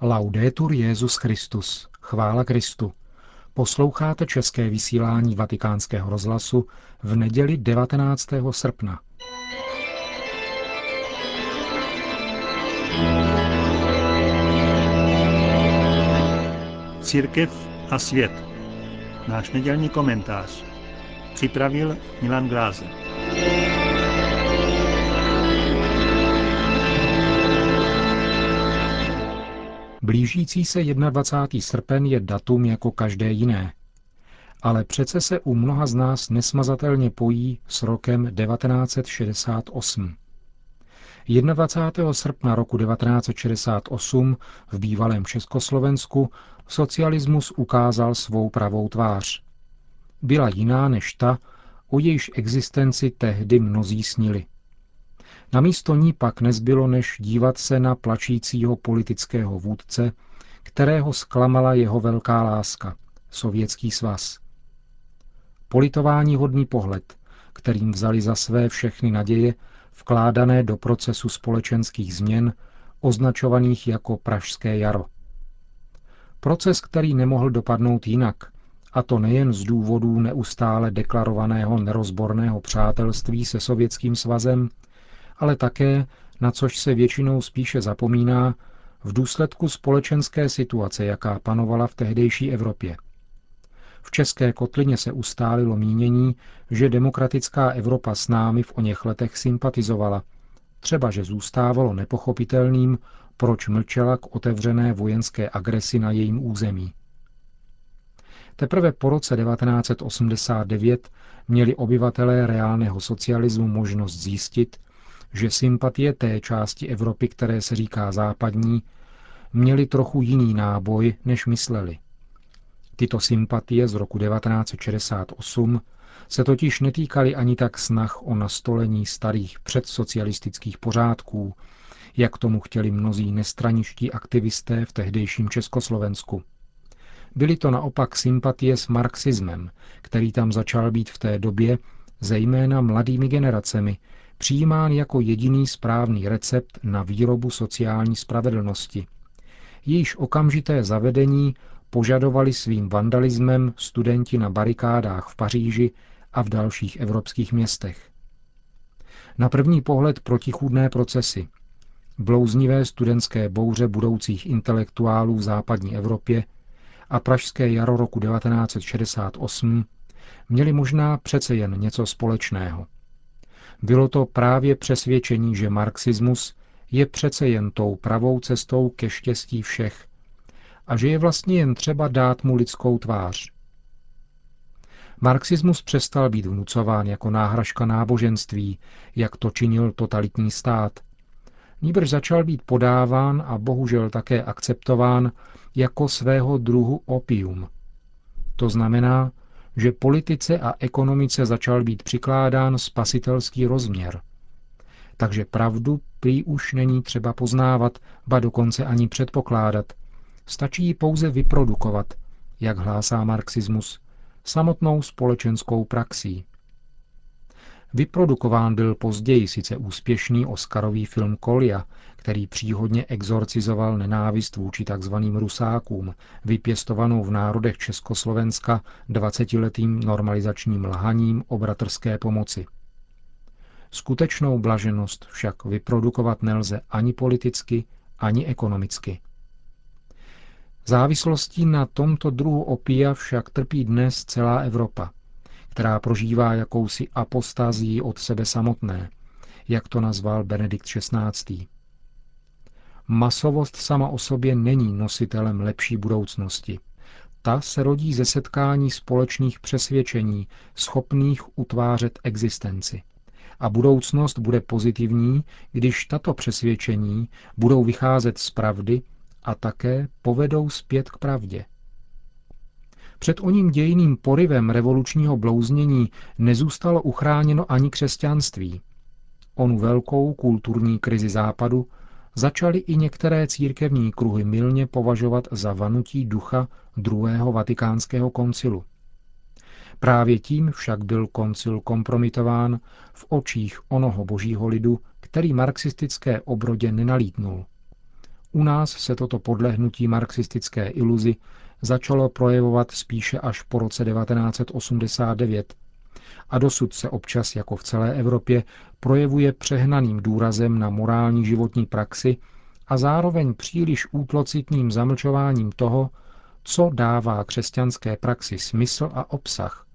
Laudetur Jezus Christus. Chvála Kristu. Posloucháte české vysílání Vatikánského rozhlasu v neděli 19. srpna. Církev a svět. Náš nedělní komentář. Připravil Milan Glázer. Blížící se 21. srpen je datum jako každé jiné. Ale přece se u mnoha z nás nesmazatelně pojí s rokem 1968. 21. srpna roku 1968 v bývalém Československu socialismus ukázal svou pravou tvář. Byla jiná než ta, o jejíž existenci tehdy mnozí snili. Namísto ní pak nezbylo, než dívat se na plačícího politického vůdce, kterého zklamala jeho velká láska, Sovětský svaz. Politování hodný pohled, kterým vzali za své všechny naděje, vkládané do procesu společenských změn, označovaných jako Pražské jaro. Proces, který nemohl dopadnout jinak, a to nejen z důvodů neustále deklarovaného nerozborného přátelství se Sovětským svazem, ale také, na což se většinou spíše zapomíná, v důsledku společenské situace, jaká panovala v tehdejší Evropě. V české kotlině se ustálilo mínění, že demokratická Evropa s námi v oněch letech sympatizovala, třeba že zůstávalo nepochopitelným, proč mlčela k otevřené vojenské agresi na jejím území. Teprve po roce 1989 měli obyvatelé reálného socialismu možnost zjistit, že sympatie té části Evropy, které se říká západní, měly trochu jiný náboj, než mysleli. Tyto sympatie z roku 1968 se totiž netýkaly ani tak snah o nastolení starých předsocialistických pořádků, jak tomu chtěli mnozí nestraničtí aktivisté v tehdejším Československu. Byly to naopak sympatie s marxismem, který tam začal být v té době zejména mladými generacemi, přijímán jako jediný správný recept na výrobu sociální spravedlnosti. Jejíž okamžité zavedení požadovali svým vandalismem studenti na barikádách v Paříži a v dalších evropských městech. Na první pohled protichůdné procesy, blouznivé studentské bouře budoucích intelektuálů v západní Evropě a pražské jaro roku 1968 měli možná přece jen něco společného. Bylo to právě přesvědčení, že marxismus je přece jen tou pravou cestou ke štěstí všech a že je vlastně jen třeba dát mu lidskou tvář. Marxismus přestal být vnucován jako náhražka náboženství, jak to činil totalitní stát. Níbrž začal být podáván a bohužel také akceptován jako svého druhu opium. To znamená, že politice a ekonomice začal být přikládán spasitelský rozměr. Takže pravdu prý už není třeba poznávat, ba dokonce ani předpokládat. Stačí ji pouze vyprodukovat, jak hlásá marxismus, samotnou společenskou praxí. Vyprodukován byl později sice úspěšný Oscarový film Kolia, který příhodně exorcizoval nenávist vůči tzv. rusákům, vypěstovanou v národech Československa dvacetiletým normalizačním lhaním o bratrské pomoci. Skutečnou blaženost však vyprodukovat nelze ani politicky, ani ekonomicky. Závislostí na tomto druhu opia však trpí dnes celá Evropa která prožívá jakousi apostazii od sebe samotné, jak to nazval Benedikt XVI. Masovost sama o sobě není nositelem lepší budoucnosti. Ta se rodí ze setkání společných přesvědčení, schopných utvářet existenci. A budoucnost bude pozitivní, když tato přesvědčení budou vycházet z pravdy a také povedou zpět k pravdě. Před oním dějiným porivem revolučního blouznění nezůstalo uchráněno ani křesťanství. Onu velkou kulturní krizi západu začaly i některé církevní kruhy milně považovat za vanutí ducha druhého vatikánského koncilu. Právě tím však byl koncil kompromitován v očích onoho božího lidu, který marxistické obrodě nenalítnul. U nás se toto podlehnutí marxistické iluzi začalo projevovat spíše až po roce 1989 a dosud se občas, jako v celé Evropě, projevuje přehnaným důrazem na morální životní praxi a zároveň příliš útlocitným zamlčováním toho, co dává křesťanské praxi smysl a obsah,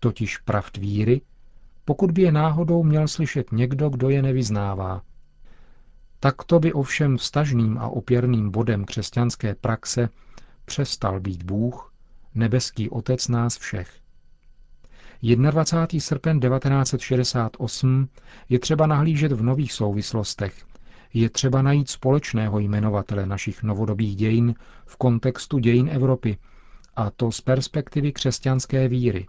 totiž pravd víry, pokud by je náhodou měl slyšet někdo, kdo je nevyznává. Takto by ovšem vstažným a opěrným bodem křesťanské praxe přestal být Bůh, nebeský Otec nás všech. 21. srpen 1968 je třeba nahlížet v nových souvislostech. Je třeba najít společného jmenovatele našich novodobých dějin v kontextu dějin Evropy, a to z perspektivy křesťanské víry.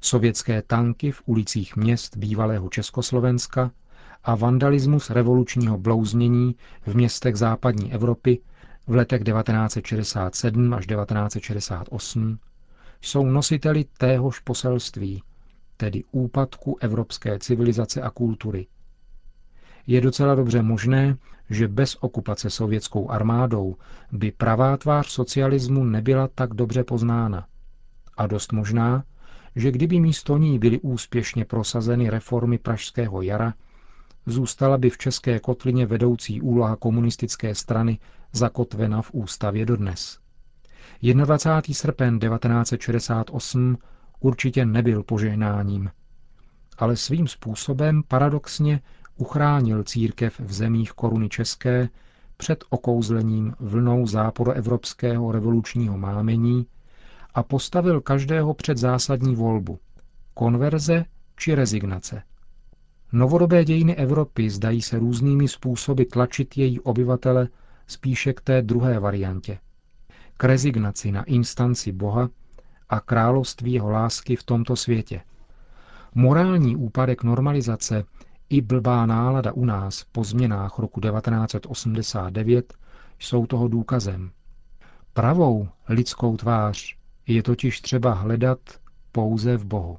Sovětské tanky v ulicích měst bývalého Československa a vandalismus revolučního blouznění v městech západní Evropy v letech 1967 až 1968 jsou nositeli téhož poselství, tedy úpadku evropské civilizace a kultury. Je docela dobře možné, že bez okupace sovětskou armádou by pravá tvář socialismu nebyla tak dobře poznána. A dost možná, že kdyby místo ní byly úspěšně prosazeny reformy Pražského jara, zůstala by v české kotlině vedoucí úloha komunistické strany zakotvena v ústavě dodnes. 21. srpen 1968 určitě nebyl požehnáním, ale svým způsobem paradoxně uchránil církev v zemích koruny české před okouzlením vlnou západoevropského revolučního mámení a postavil každého před zásadní volbu konverze či rezignace. Novodobé dějiny Evropy zdají se různými způsoby tlačit její obyvatele spíše k té druhé variantě. K rezignaci na instanci Boha a království jeho lásky v tomto světě. Morální úpadek normalizace i blbá nálada u nás po změnách roku 1989 jsou toho důkazem. Pravou lidskou tvář je totiž třeba hledat pouze v Bohu.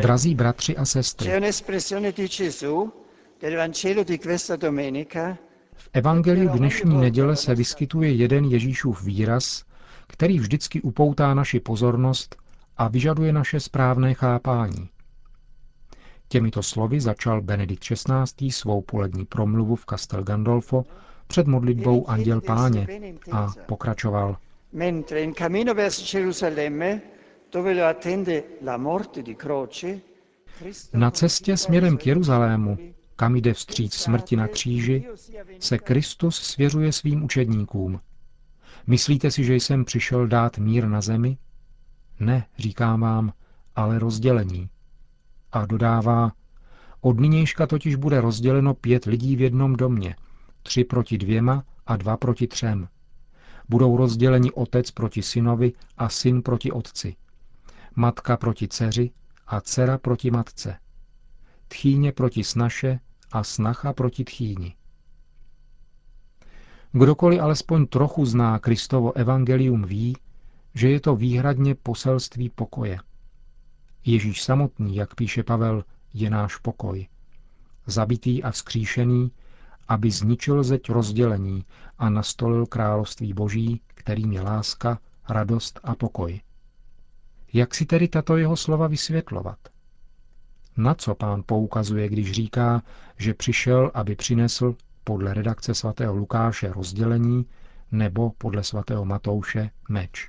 Drazí bratři a sestry, v evangeliu dnešní neděle se vyskytuje jeden Ježíšův výraz, který vždycky upoutá naši pozornost a vyžaduje naše správné chápání. Těmito slovy začal Benedikt XVI. svou polední promluvu v Castel Gandolfo před modlitbou Anděl Páně a pokračoval. Mentre in verso Gerusalemme na cestě směrem k Jeruzalému, kam jde vstříc smrti na kříži, se Kristus svěřuje svým učedníkům. Myslíte si, že jsem přišel dát mír na zemi? Ne, říkám vám, ale rozdělení. A dodává, od nynějška totiž bude rozděleno pět lidí v jednom domě, tři proti dvěma a dva proti třem. Budou rozděleni otec proti synovi a syn proti otci matka proti dceři a dcera proti matce, tchýně proti snaše a snacha proti tchýni. Kdokoliv alespoň trochu zná Kristovo evangelium ví, že je to výhradně poselství pokoje. Ježíš samotný, jak píše Pavel, je náš pokoj. Zabitý a vzkříšený, aby zničil zeď rozdělení a nastolil království boží, kterým je láska, radost a pokoj. Jak si tedy tato jeho slova vysvětlovat? Na co pán poukazuje, když říká, že přišel, aby přinesl podle redakce svatého Lukáše rozdělení nebo podle svatého Matouše meč?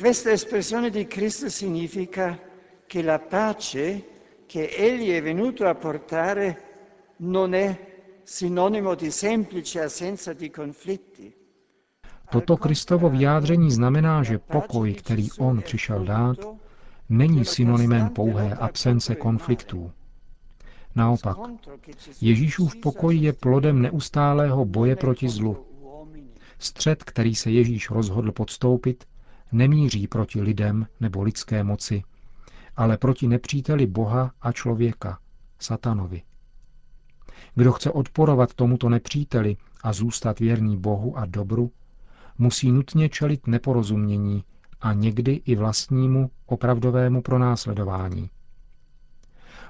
Questa espressione di Cristo significa che la pace che egli è venuto a portare non è sinonimo di semplice assenza di conflitti. Toto Kristovo vyjádření znamená, že pokoj, který on přišel dát, není synonymem pouhé absence konfliktů. Naopak, Ježíšův pokoj je plodem neustálého boje proti zlu. Střed, který se Ježíš rozhodl podstoupit, nemíří proti lidem nebo lidské moci, ale proti nepříteli Boha a člověka, satanovi. Kdo chce odporovat tomuto nepříteli a zůstat věrný Bohu a dobru, musí nutně čelit neporozumění a někdy i vlastnímu opravdovému pronásledování.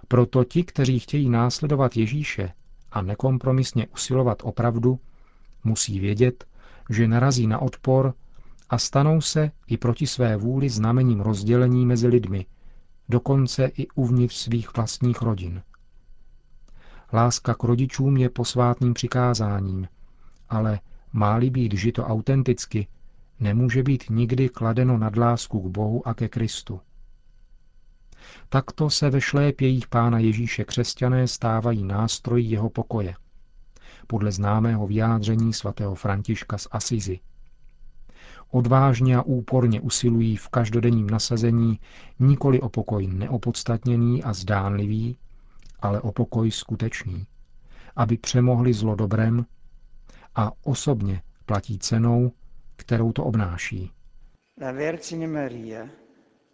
Proto ti, kteří chtějí následovat Ježíše a nekompromisně usilovat o pravdu, musí vědět, že narazí na odpor a stanou se i proti své vůli znamením rozdělení mezi lidmi, dokonce i uvnitř svých vlastních rodin. Láska k rodičům je posvátným přikázáním, ale má-li být žito autenticky, nemůže být nikdy kladeno nad lásku k Bohu a ke Kristu. Takto se ve šlépějích Pána Ježíše křesťané stávají nástroji jeho pokoje. Podle známého vyjádření svatého Františka z Asizi. Odvážně a úporně usilují v každodenním nasazení nikoli o pokoj neopodstatněný a zdánlivý, ale o pokoj skutečný, aby přemohli zlo dobrem a osobně platí cenou, kterou to obnáší. La Vergine Maria,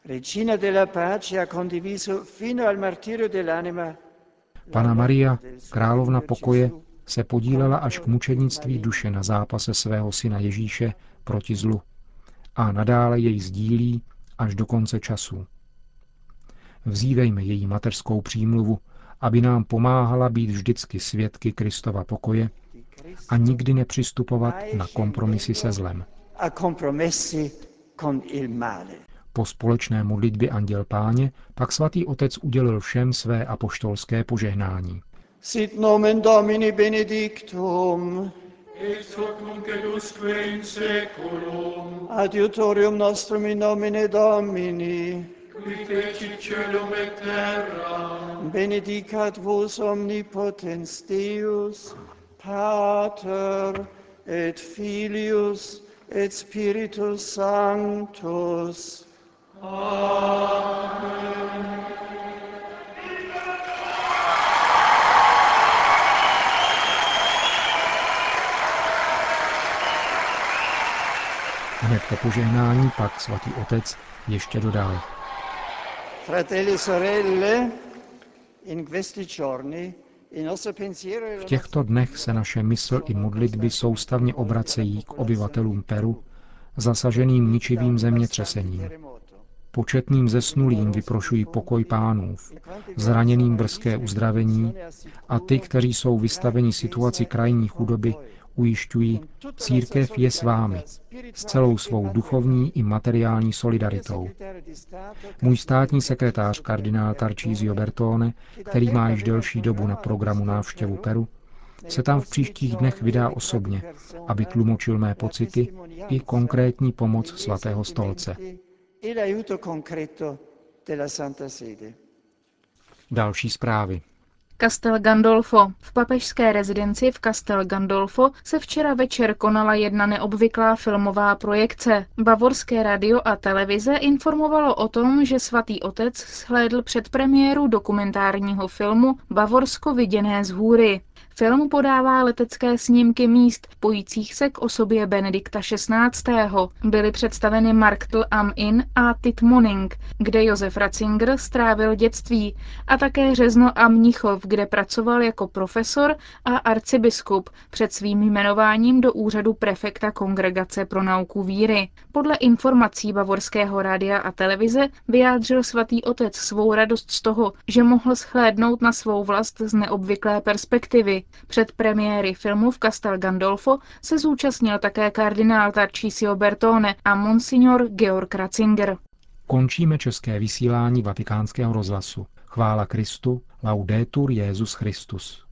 Regina della Pace, ha condiviso fino al martirio dell'anima Pana Maria, královna pokoje, se podílela až k mučenictví duše na zápase svého syna Ježíše proti zlu a nadále jej sdílí až do konce času. Vzívejme její mateřskou přímluvu, aby nám pomáhala být vždycky svědky Kristova pokoje a nikdy nepřistupovat na kompromisy se zlem. Po společné modlitbě Anděl Páně pak svatý otec udělil všem své apoštolské požehnání. Sit nomen Domini benedictum. Ex hoc nunc edusque in seculum. Adiutorium nostrum in nomine Domini. Qui fecit celum et terra. Benedicat vos omnipotens Deus, Pater et Filius et Spiritus Sanctus. Amen. Hned po požehnání pak svatý otec ještě dodal. Fratelli sorelle, in questi giorni v těchto dnech se naše mysl i modlitby soustavně obracejí k obyvatelům Peru, zasaženým ničivým zemětřesením. Početným zesnulým vyprošují pokoj pánův, zraněným brzké uzdravení a ty, kteří jsou vystaveni situaci krajní chudoby, ujišťují, církev je s vámi, s celou svou duchovní i materiální solidaritou. Můj státní sekretář kardinál Tarcísio Bertone, který má již delší dobu na programu návštěvu Peru, se tam v příštích dnech vydá osobně, aby tlumočil mé pocity i konkrétní pomoc svatého stolce. Další zprávy. Castel Gandolfo. V papežské rezidenci v Castel Gandolfo se včera večer konala jedna neobvyklá filmová projekce. Bavorské radio a televize informovalo o tom, že svatý otec shlédl před premiéru dokumentárního filmu Bavorsko viděné z hůry. Film podává letecké snímky míst pojících se k osobě Benedikta XVI. Byly představeny Marktl am Inn a Tit Moning, kde Josef Ratzinger strávil dětství, a také Řezno a Mnichov, kde pracoval jako profesor a arcibiskup před svým jmenováním do úřadu prefekta Kongregace pro nauku víry. Podle informací Bavorského rádia a televize vyjádřil svatý otec svou radost z toho, že mohl schlédnout na svou vlast z neobvyklé perspektivy, před premiéry filmu v Castel Gandolfo se zúčastnil také kardinál Tarcísio Bertone a monsignor Georg Ratzinger. Končíme české vysílání vatikánského rozhlasu. Chvála Kristu, laudetur Jezus Christus.